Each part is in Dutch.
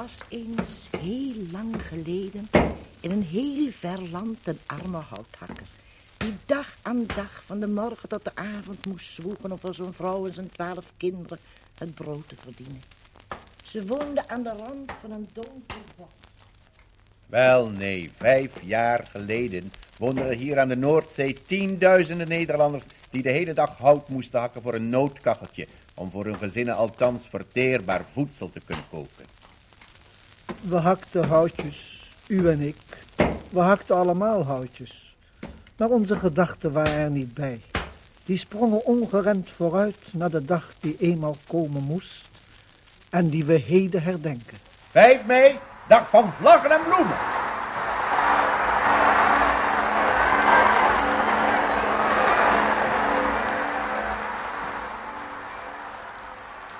Was eens heel lang geleden in een heel ver land een arme houthakker. Die dag aan dag van de morgen tot de avond moest zwoegen om voor zo'n vrouw en zijn twaalf kinderen het brood te verdienen. Ze woonde aan de rand van een donker bos. Wel, nee, vijf jaar geleden woonden er hier aan de Noordzee tienduizenden Nederlanders die de hele dag hout moesten hakken voor een noodkacheltje, om voor hun gezinnen althans verteerbaar voedsel te kunnen koken. We hakten houtjes, u en ik. We hakten allemaal houtjes. Maar onze gedachten waren er niet bij. Die sprongen ongeremd vooruit naar de dag die eenmaal komen moest en die we heden herdenken. 5 mei, dag van vlaggen en bloemen.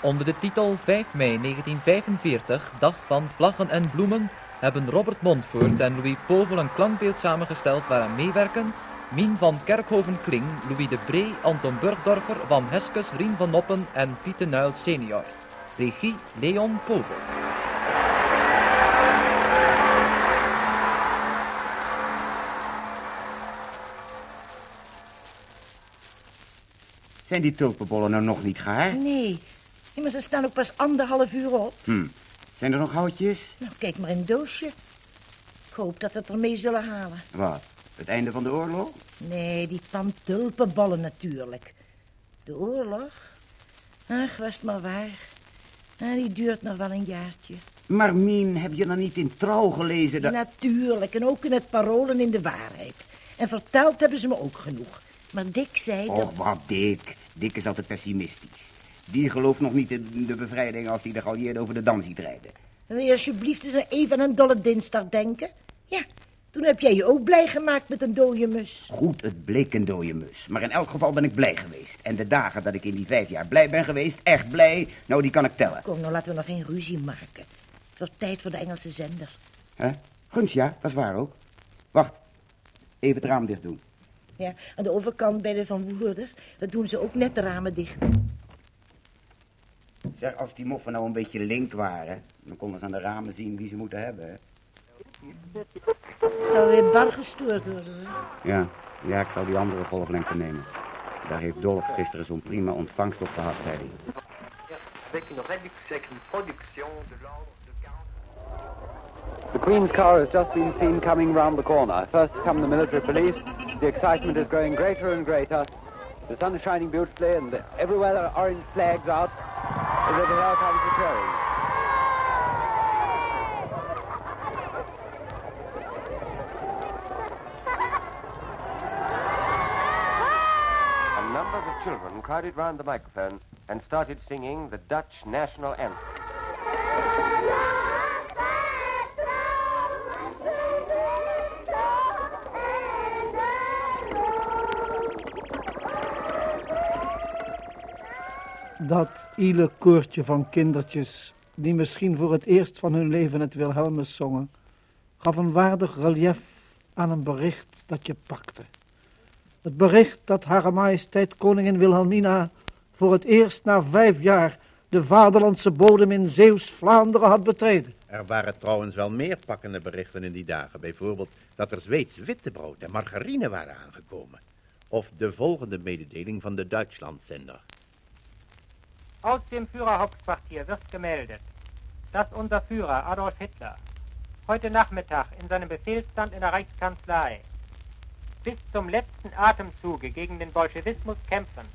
Onder de titel 5 mei 1945, Dag van Vlaggen en Bloemen, hebben Robert Montvoort en Louis Povel een klankbeeld samengesteld waaraan meewerken Mien van Kerkhoven-Kling, Louis de Bree, Anton Burgdorfer, Wam Heskes, Rien van Noppen en Pieter Nuil senior. Regie Leon Povel. Zijn die tulpenbollen nou nog niet gaar? Nee, nee, maar ze staan ook pas anderhalf uur op. Hm. Zijn er nog houtjes? Nou, kijk maar in het doosje. Ik hoop dat we het ermee zullen halen. Wat? Het einde van de oorlog? Nee, die van tulpenbollen natuurlijk. De oorlog? Ach, was het maar waar. Ah, die duurt nog wel een jaartje. Maar Mien, heb je dan niet in trouw gelezen dat... Natuurlijk, en ook in het parolen in de waarheid. En verteld hebben ze me ook genoeg. Maar Dick zei dat... Och, wat Dick. Dick is altijd pessimistisch. Die gelooft nog niet in de bevrijding als hij de galieerden over de dam ziet rijden. Wil je alsjeblieft eens even aan een dolle dinsdag denken? Ja, toen heb jij je ook blij gemaakt met een dode mus. Goed, het bleek een dode mus. Maar in elk geval ben ik blij geweest. En de dagen dat ik in die vijf jaar blij ben geweest, echt blij, nou die kan ik tellen. Kom, nou laten we nog geen ruzie maken. Het wordt tijd voor de Engelse zender. Hè? Guns, ja, dat is waar ook. Wacht, even het raam dicht doen. Ja, aan de overkant bij de Van Woerders, dat doen ze ook net de ramen dicht. Zeg, als die moffen nou een beetje link waren, dan konden ze aan de ramen zien wie ze moeten hebben. Hè? Zou weer bar gestoord worden, hè? Ja, ja, ik zal die andere golflengte nemen. Daar heeft Dolf gisteren zo'n prima ontvangst op gehad, zei hij. avec une réduction, avec une production de l'ordre de 40. The Queen's car has just been seen coming round the corner. First come the military police. The excitement is growing greater and greater. The sun is shining beautifully and everywhere there are orange flags out. Cheering. And numbers of children crowded round the microphone and started singing the Dutch national anthem. Dat iele koortje van kindertjes, die misschien voor het eerst van hun leven het Wilhelmus zongen, gaf een waardig relief aan een bericht dat je pakte. Het bericht dat Hare Majesteit Koningin Wilhelmina voor het eerst na vijf jaar de vaderlandse bodem in Zeeuws-Vlaanderen had betreden. Er waren trouwens wel meer pakkende berichten in die dagen. Bijvoorbeeld dat er Zweeds wittebrood en margarine waren aangekomen. Of de volgende mededeling van de Duitslandzender. Aus dem Führerhauptquartier wird gemeldet, dass unser Führer Adolf Hitler heute Nachmittag in seinem Befehlsstand in der Reichskanzlei bis zum letzten Atemzuge gegen den Bolschewismus kämpfend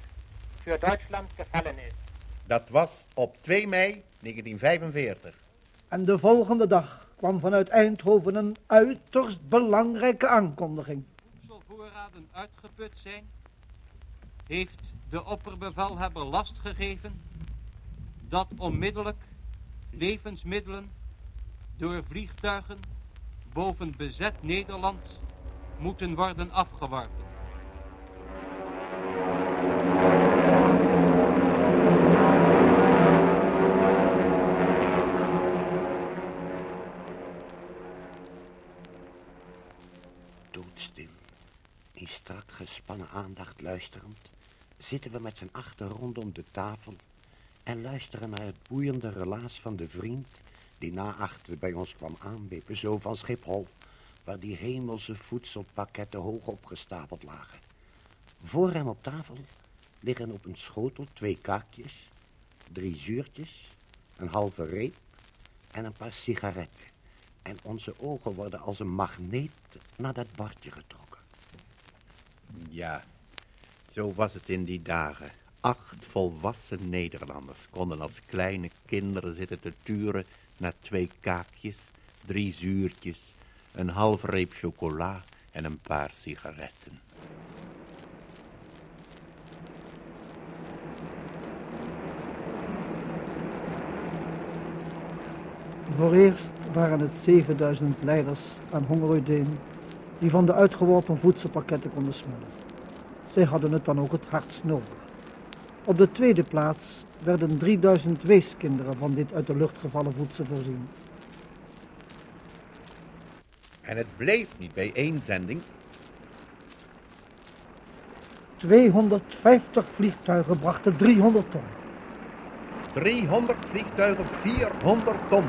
für Deutschland gefallen ist. Dat was op 2 mei 1945. En de volgende dag kwam vanuit Eindhoven een uiterst belangrijke aankondiging. voedselvoorraden uitgeput zijn, heeft de opperbevelhebber last gegeven dat onmiddellijk levensmiddelen door vliegtuigen boven bezet Nederland moeten worden afgeworpen. Doodstil, in strak gespannen aandacht luisterend, zitten we met z'n achter rondom de tafel en luisteren naar het boeiende relaas van de vriend die na achter bij ons kwam aanwippen, zo van Schiphol, waar die hemelse voedselpakketten hoog opgestapeld lagen. Voor hem op tafel liggen op een schotel twee kaakjes, drie zuurtjes, een halve reep en een paar sigaretten. En onze ogen worden als een magneet naar dat bordje getrokken. Ja, zo was het in die dagen. Acht volwassen Nederlanders konden als kleine kinderen zitten te turen naar twee kaakjes, drie zuurtjes, een halve reep chocola en een paar sigaretten. Voor eerst waren het 7000 leiders aan hongeruideen die van de uitgeworpen voedselpakketten konden smullen. Zij hadden het dan ook het hardst nodig. Op de tweede plaats werden 3000 weeskinderen van dit uit de lucht gevallen voedsel voorzien. En het bleef niet bij één zending. 250 vliegtuigen brachten 300 ton. 300 vliegtuigen, 400 ton.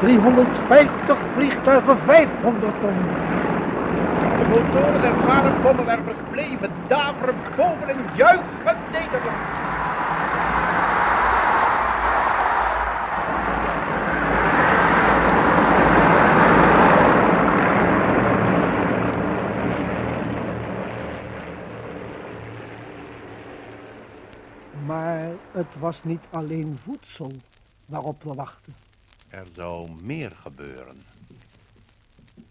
350 vliegtuigen 500 ton. De motoren der zware bommenwerpers bleven daveren boven een juichend Nederland. Maar het was niet alleen voedsel waarop we wachten. Er zou meer gebeuren.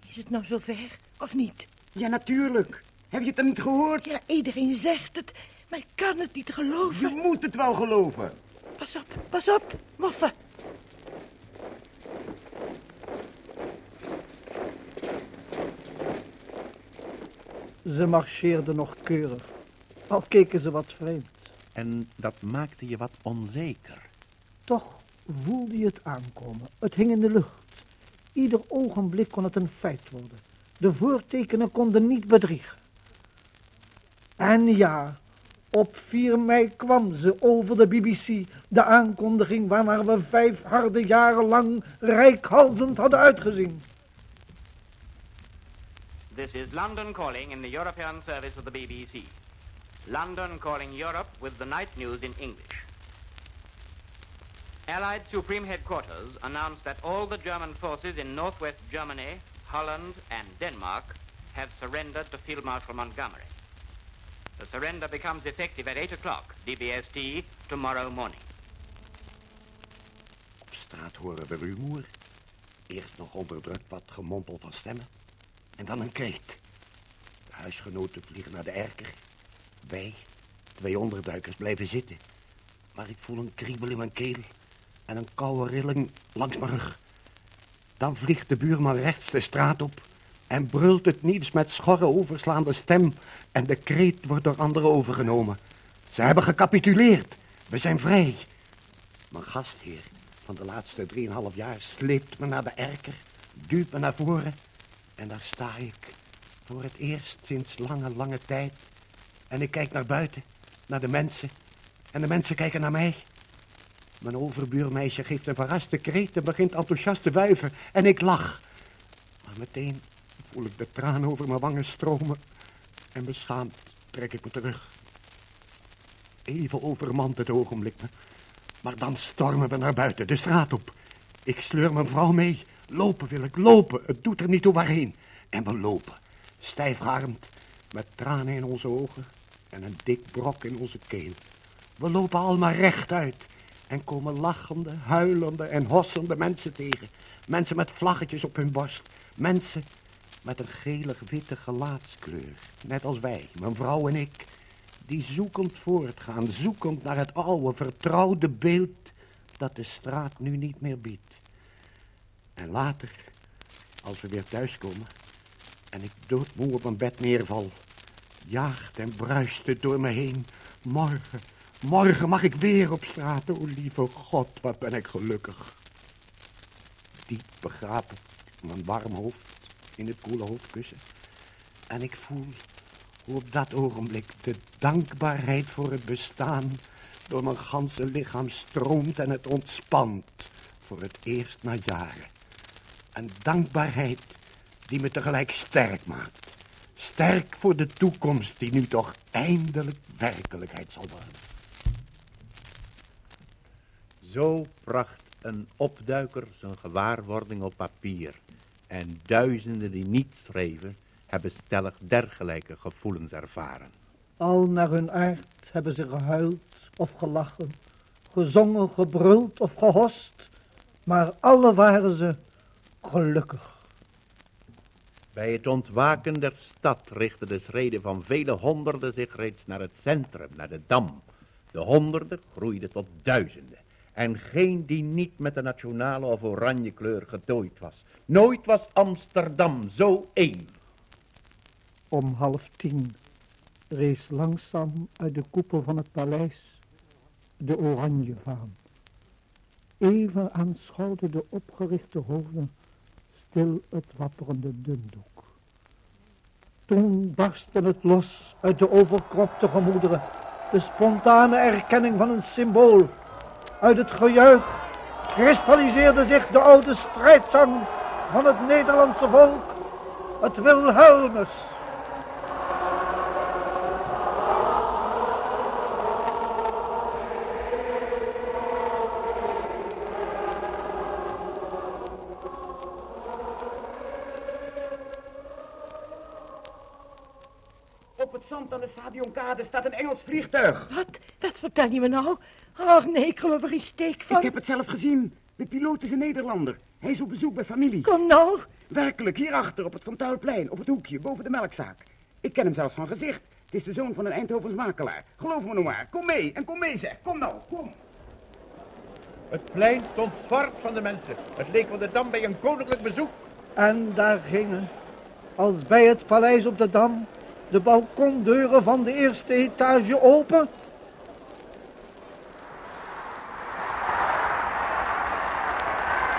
Is het nou zover, of niet? Ja, natuurlijk. Heb je het dan niet gehoord? Ja, iedereen zegt het, maar ik kan het niet geloven. Je moet het wel geloven. Pas op, pas op, moffen. Ze marcheerden nog keurig, al keken ze wat vreemd. En dat maakte je wat onzeker. Toch voelde je het aankomen. Het hing in de lucht. Ieder ogenblik kon het een feit worden. De voortekenen konden niet bedriegen. En ja, op 4 mei kwam ze over de BBC, de aankondiging waarnaar we vijf harde jaren lang rijkhalzend hadden uitgezien. This is London calling in the European service of the BBC. London calling Europe with the night news in English. Allied Supreme Headquarters announced that all the German forces in northwest Germany, Holland, and Denmark have surrendered to Field Marshal Montgomery. The surrender becomes effective at 8 o'clock DBST tomorrow morning. Op straat horen we rumoer. Eerst nog onderdrukt wat gemompel van stemmen. En dan een kreet. De huisgenoten vliegen naar de erker. Wij, twee onderduikers, blijven zitten. Maar ik voel een kriebel in mijn keel en een koude rilling langs mijn rug. Dan vliegt de buurman rechts de straat op en brult het nieuws met schorre overslaande stem en de kreet wordt door anderen overgenomen. Ze hebben gecapituleerd. We zijn vrij. Mijn gastheer van de laatste drieënhalf jaar sleept me naar de erker, duwt me naar voren en daar sta ik voor het eerst sinds lange, lange tijd. En ik kijk naar buiten, naar de mensen en de mensen kijken naar mij. Mijn overbuurmeisje geeft een verraste kreet en begint enthousiast te wuiven en ik lach. Maar meteen voel ik de tranen over mijn wangen stromen en beschaamd trek ik me terug. Even overmand het ogenblik me, maar dan stormen we naar buiten, de straat op. Ik sleur mijn vrouw mee. Lopen wil ik, lopen. Het doet er niet toe waarheen. En we lopen, stijfgarend, met tranen in onze ogen en een dik brok in onze keel. We lopen allemaal rechtuit en komen lachende, huilende en hossende mensen tegen. Mensen met vlaggetjes op hun borst. Mensen met een gelig-witte gelaatskleur. Net als wij, mijn vrouw en ik. Die zoekend voortgaan, zoekend naar het oude, vertrouwde beeld dat de straat nu niet meer biedt. En later, als we weer thuiskomen en ik doodmoe op mijn bed neerval, jaagt en bruist het door me heen. Morgen, morgen mag ik weer op straat. O lieve God, wat ben ik gelukkig. Diep begrapen, mijn warm hoofd in het koele hoofdkussen. En ik voel hoe op dat ogenblik de dankbaarheid voor het bestaan door mijn ganse lichaam stroomt en het ontspant. voor het eerst na jaren. Een dankbaarheid die me tegelijk sterk maakt. Sterk voor de toekomst die nu toch eindelijk werkelijkheid zal worden. Zo bracht een opduiker zijn gewaarwording op papier. En duizenden die niet schreven, hebben stellig dergelijke gevoelens ervaren. Al naar hun aard hebben ze gehuild of gelachen, gezongen, gebruld of gehost, maar alle waren ze gelukkig. Bij het ontwaken der stad richtten de schreden van vele honderden zich reeds naar het centrum, naar de Dam. De honderden groeiden tot duizenden. En geen die niet met de nationale of oranje kleur getooid was. Nooit was Amsterdam zo één. Om half tien rees langzaam uit de koepel van het paleis de oranjevaan. Even aanschouwden de opgerichte hoofden stil het wapperende dundoek. Toen barstte het los uit de overkropte gemoederen, de spontane erkenning van een symbool. Uit het gejuich kristalliseerde zich de oude strijdzang van het Nederlandse volk, het Wilhelmus. Op het zand aan de stadionkade staat een Engels vliegtuig. Wat? Wat vertel je me nou? Oh nee, ik geloof er geen steek van. Ik heb het zelf gezien. De piloot is een Nederlander. Hij is op bezoek bij familie. Kom nou. Werkelijk, hierachter, op het Fontuilplein, op het hoekje, boven de melkzaak. Ik ken hem zelfs van gezicht. Het is de zoon van een Eindhovens makelaar. Geloof me nou maar. Kom mee, en kom mee zeg. Kom nou, kom. Het plein stond zwart van de mensen. Het leek wel de Dam bij een koninklijk bezoek. En daar gingen, als bij het paleis op de Dam, de balkondeuren van de eerste etage open.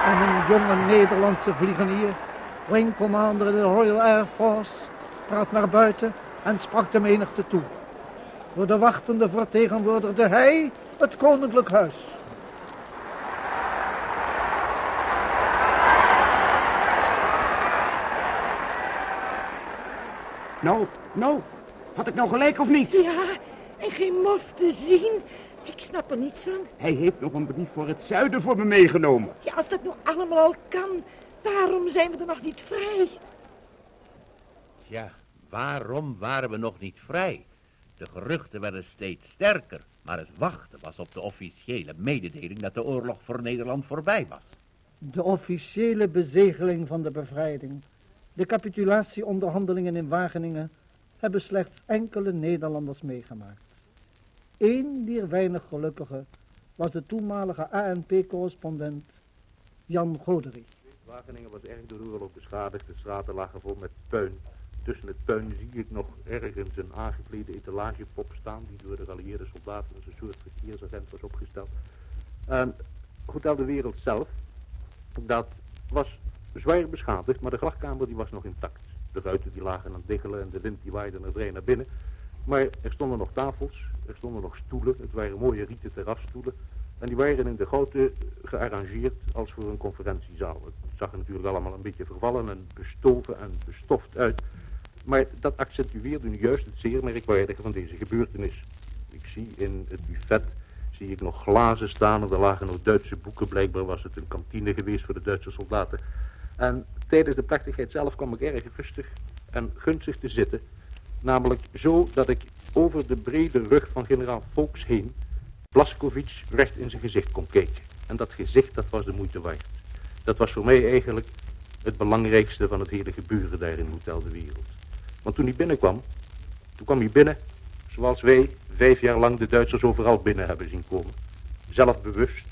En een jonge Nederlandse vliegenier, wing commander in de Royal Air Force, trad naar buiten en sprak de menigte toe. Voor de wachtende vertegenwoordigde hij het koninklijk huis. Nou, nou, had ik nou gelijk of niet? Ja, en geen mof te zien. Ik snap er niets van. Hij heeft nog een brief voor het zuiden voor me meegenomen. Ja, als dat nou allemaal al kan, waarom zijn we er nog niet vrij? Ja, waarom waren we nog niet vrij? De geruchten werden steeds sterker, maar het wachten was op de officiële mededeling dat de oorlog voor Nederland voorbij was. De officiële bezegeling van de bevrijding, de capitulatieonderhandelingen in Wageningen, hebben slechts enkele Nederlanders meegemaakt. Eén dier weinig gelukkigen was de toenmalige ANP-correspondent Jan Goderie. Wageningen was erg door oorlog beschadigd. De straten lagen vol met puin. Tussen het puin zie ik nog ergens een aangeklede etalagepop staan... die door de geallieerde soldaten als een soort verkeersagent was opgesteld. En Hotel de Wereld zelf, dat was zwaar beschadigd... maar de grachtkamer die was nog intact. De ruiten die lagen aan het diggelen en de wind die waaide er naar binnen. Maar er stonden nog tafels, er stonden nog stoelen. Het waren mooie rieten terrasstoelen. En die waren in de goten gearrangeerd als voor een conferentiezaal. Het zag er natuurlijk allemaal een beetje vervallen en bestoven en bestoft uit. Maar dat accentueerde nu juist het zeer merkwaardige van deze gebeurtenis. Ik zie in het buffet zie ik nog glazen staan er lagen nog Duitse boeken. Blijkbaar was het een kantine geweest voor de Duitse soldaten. En tijdens de plechtigheid zelf kwam ik erg rustig en gunstig te zitten. Namelijk zo dat ik over de brede rug van generaal Volks heen Blaskovic recht in zijn gezicht kon kijken. En dat gezicht, dat was de moeite waard. Dat was voor mij eigenlijk het belangrijkste van het hele gebeuren daar in Hotel de Wereld. Want toen hij binnenkwam, toen kwam hij binnen zoals wij vijf jaar lang de Duitsers overal binnen hebben zien komen. Zelfbewust,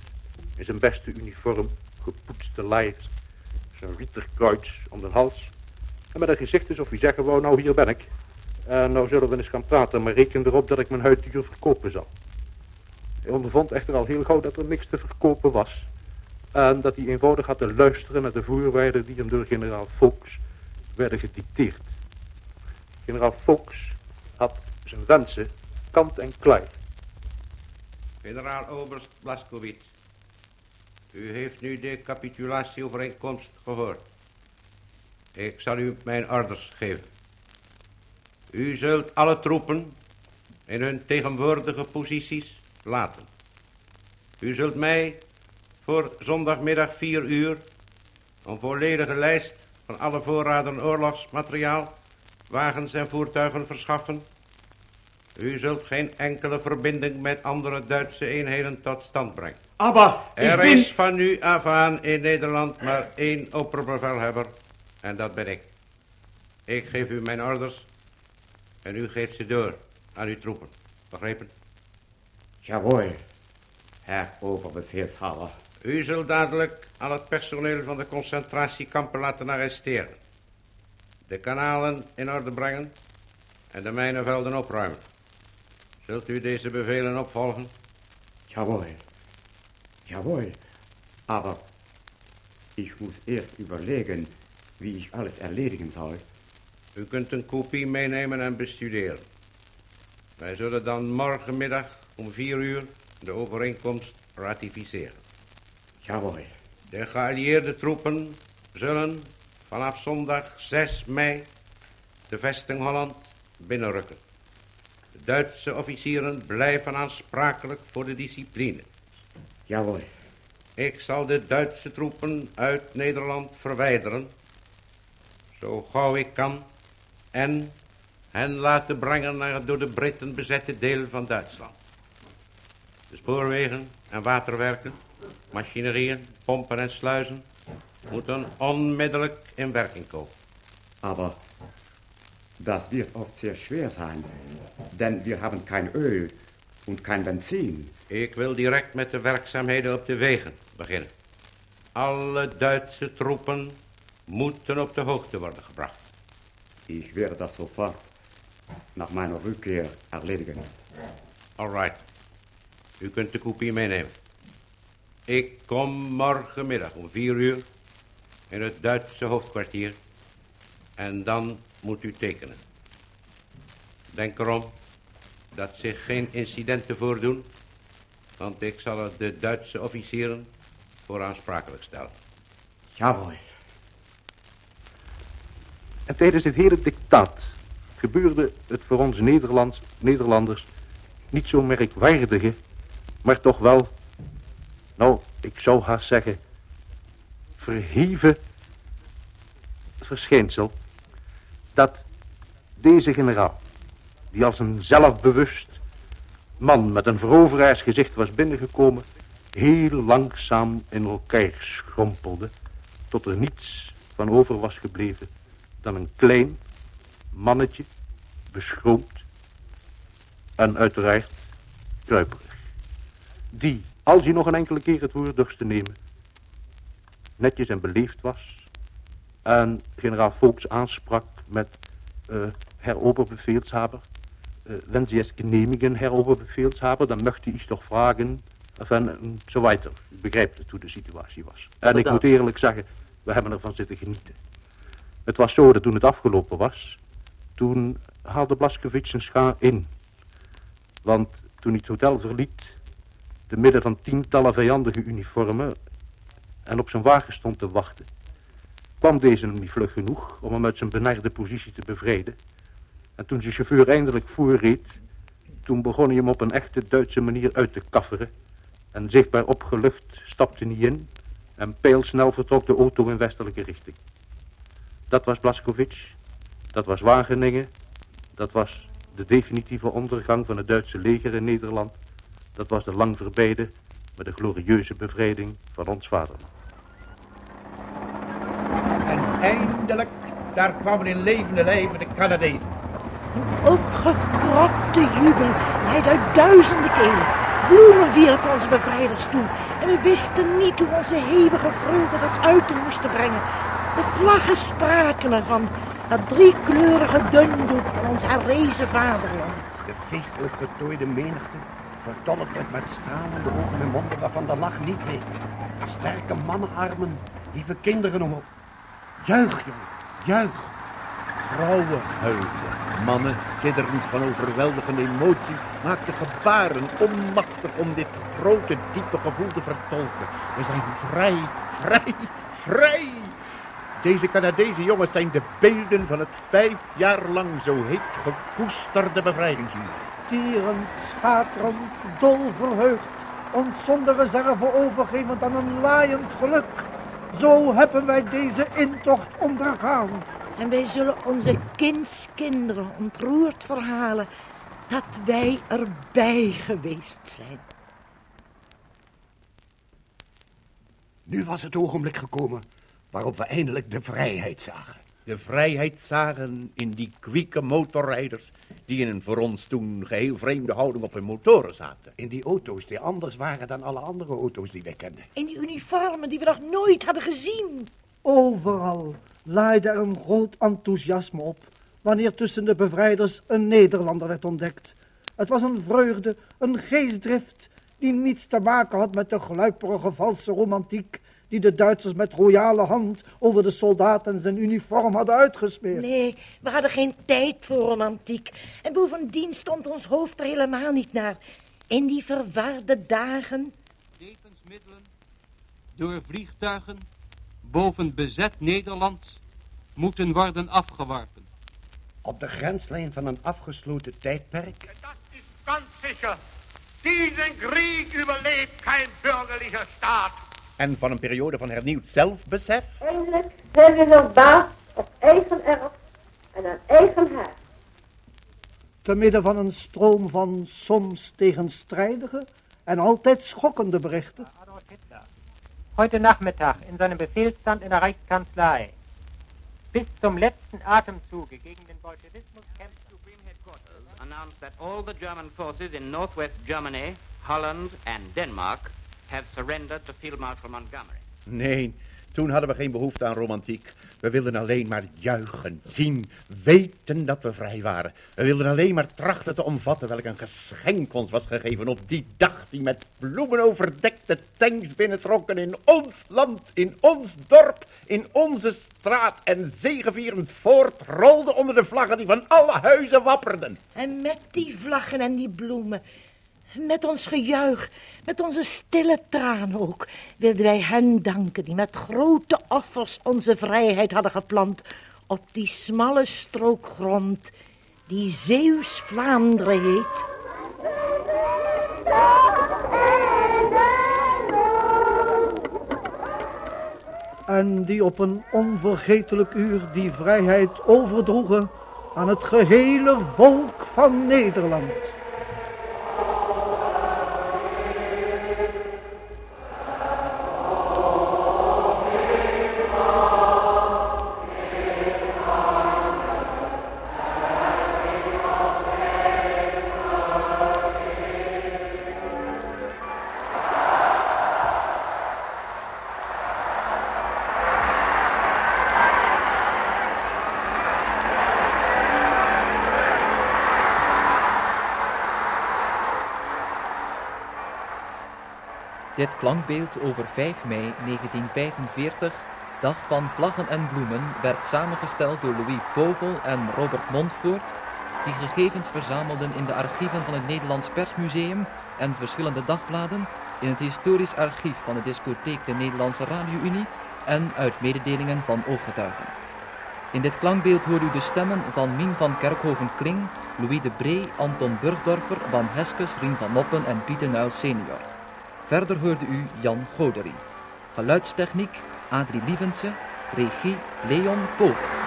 in zijn beste uniform, gepoetste laars, zijn Ritterkreuz om de hals. En met een gezicht alsof hij zeggen wou, nou hier ben ik. En nou zullen we eens gaan praten, maar reken erop dat ik mijn huid duur verkopen zal. Hij ondervond echter al heel gauw dat er niks te verkopen was. En dat hij eenvoudig had te luisteren naar de voorwaarden die hem door generaal Volks werden gedicteerd. Generaal Volks had zijn wensen kant en klaar. Generaal Oberst Blaskowitz. U heeft nu de capitulatieovereenkomst gehoord. Ik zal u mijn orders geven. U zult alle troepen in hun tegenwoordige posities laten. U zult mij voor zondagmiddag 4 uur een volledige lijst van alle voorraden oorlogsmateriaal, wagens en voertuigen verschaffen. U zult geen enkele verbinding met andere Duitse eenheden tot stand brengen. Aber Er is van nu af aan in Nederland maar één opperbevelhebber en dat ben ik. Ik geef u mijn orders en u geeft ze door aan uw troepen. Begrepen? Jawohl, Herr Oberbefehlshaber. U zult dadelijk al het personeel van de concentratiekampen laten arresteren. De kanalen in orde brengen en de mijnenvelden opruimen. Zult u deze bevelen opvolgen? Jawohl. Jawohl. Aber ich muss erst überlegen, wie ich alles erledigen soll. U kunt een kopie meenemen en bestuderen. Wij zullen dan morgenmiddag om vier uur de overeenkomst ratificeren. Jawohl. De geallieerde troepen zullen vanaf zondag 6 mei de vesting Holland binnenrukken. De Duitse officieren blijven aansprakelijk voor de discipline. Jawohl. Ik zal de Duitse troepen uit Nederland verwijderen, zo gauw ik kan, en hen laten brengen naar het door de Britten bezette deel van Duitsland. De spoorwegen en waterwerken, machinerieën, pompen en sluizen moeten onmiddellijk in werking komen. Aber das wird oft sehr schwer sein, denn wir haben kein Öl und kein Benzin. Ik wil direct met de werkzaamheden op de wegen beginnen. Alle Duitse troepen moeten op de hoogte worden gebracht. Ich werde das sofort nach meiner Rückkehr erledigen. All right. U kunt de kopie meenemen. Ik kom morgenmiddag om vier uur in het Duitse hoofdkwartier. En dan moet u tekenen. Denk erom dat zich geen incidenten voordoen, want ik zal er de Duitse officieren voor aansprakelijk stellen. Jawohl. En tijdens dit hele dictaat gebeurde het voor ons Nederlands, Nederlanders niet zo merkwaardige, maar toch wel, nou, ik zou haast zeggen, verheven verschijnsel dat deze generaal, die als een zelfbewust man met een veroveraarsgezicht was binnengekomen, heel langzaam in elkaar schrompelde, tot er niets van over was gebleven dan een klein mannetje, beschroomd en uiteraard kruiperig. Die, als hij nog een enkele keer het woord te nemen, netjes en beleefd was en generaal Volks aansprak met uh, Herr Oberbefehlshaber, uh, wenn Sie es genehmigen, Herr Oberbefehlshaber, dan möchte ich toch vragen, en zo weiter. U begrijpt het hoe de situatie was. En ik moet eerlijk zeggen, we hebben ervan zitten genieten. Het was zo dat toen het afgelopen was, toen haalde Blaskowitz zijn schaar in. Want toen hij het hotel verliet, te midden van tientallen vijandige uniformen en op zijn wagen stond te wachten, kwam deze nog niet vlug genoeg om hem uit zijn benarde positie te bevrijden. En toen zijn chauffeur eindelijk voorreed, toen begon hij hem op een echte Duitse manier uit te kafferen. En zichtbaar opgelucht stapte hij in en pijlsnel vertrok de auto in westelijke richting. Dat was Blaskowitz, dat was Wageningen, dat was de definitieve ondergang van het Duitse leger in Nederland. Dat was de lang verbijde met de glorieuze bevrijding van ons vaderland. En eindelijk, daar kwamen in levende lijven de Canadezen. Opgekropte jubel leidde uit duizenden kelen. Bloemen wierpen onze bevrijders toe. En we wisten niet hoe onze hevige vreugde dat uiten moesten brengen. De vlaggen spraken ervan. Dat driekleurige dundoek van ons herrezen vaderland. De feestelijk getooide menigte vertolkte met stralende ogen en monden waarvan de lach niet week. Sterke mannenarmen hieven kinderen omhoog. Juich, jongen, juich. Vrouwen huilden. Mannen, sidderend van overweldigende emotie, maakten gebaren onmachtig om dit grote, diepe gevoel te vertolken. We zijn vrij, vrij, vrij. Deze Canadese jongens zijn de beelden van het vijf jaar lang zo heet gekoesterde bevrijdingsuur. Tierend, schaterend, dol verheugd, ons zonder reserve overgevend aan een laaiend geluk. Zo hebben wij deze intocht ondergaan. En wij zullen onze kindskinderen ontroerd verhalen dat wij erbij geweest zijn. Nu was het ogenblik gekomen waarop we eindelijk de vrijheid zagen. De vrijheid zagen in die kwieke motorrijders die in een voor ons toen geheel vreemde houding op hun motoren zaten. In die auto's die anders waren dan alle andere auto's die wij kenden. In die uniformen die we nog nooit hadden gezien. Overal laaide er een groot enthousiasme op wanneer tussen de bevrijders een Nederlander werd ontdekt. Het was een vreugde, een geestdrift die niets te maken had met de gluiperige valse romantiek die de Duitsers met royale hand over de soldaat en zijn uniform hadden uitgesmeerd. Nee, we hadden geen tijd voor romantiek. En bovendien stond ons hoofd er helemaal niet naar. In die verwarde dagen... Levensmiddelen door vliegtuigen boven bezet Nederland moeten worden afgeworpen. Op de grenslijn van een afgesloten tijdperk... Das ist ganz sicher. Diesen Krieg überlebt kein bürgerlicher Staat. En van een periode van hernieuwd zelfbesef. Eindelijk zijn we nog baas op eigen erf en aan eigen haard. Te midden van een stroom van soms tegenstrijdige en altijd schokkende berichten. Adolf Hitler. Heute Nachmittag in seinem Befehlsstand in der Reichskanzlei. Bis zum letzten Atemzuge gegen den Bolschewismus kämpft Supreme Headquarters announced that all the German forces in northwest Germany, Holland and Denmark have surrendered to Field Marshal Montgomery. Nee, toen hadden we geen behoefte aan romantiek. We wilden alleen maar juichen, zien, weten dat we vrij waren. We wilden alleen maar trachten te omvatten welk een geschenk ons was gegeven op die dag die met bloemen overdekte tanks binnentrokken in ons land, in ons dorp, in onze straat en zegevierend voortrolden onder de vlaggen die van alle huizen wapperden. En met die vlaggen en die bloemen, met ons gejuich, met onze stille tranen ook, wilden wij hen danken die met grote offers onze vrijheid hadden geplant op die smalle strook grond die Zeeuws-Vlaanderen heet. En die op een onvergetelijk uur die vrijheid overdroegen aan het gehele volk van Nederland. Dit klankbeeld over 5 mei 1945, dag van vlaggen en bloemen, werd samengesteld door Louis Povel en Robert Montvoort, die gegevens verzamelden in de archieven van het Nederlands Persmuseum en verschillende dagbladen, in het historisch archief van de discotheek de Nederlandse Radio-Unie en uit mededelingen van ooggetuigen. In dit klankbeeld hoort u de stemmen van Mien van Kerkhoven-Kling, Louis de Bree, Anton Burgdorfer, Van Heskes, Rien van Noppen en Pieter Nuil senior. Verder hoorde u Jan Goderie. Geluidstechniek Adrie Lievense. Regie Leon Pover.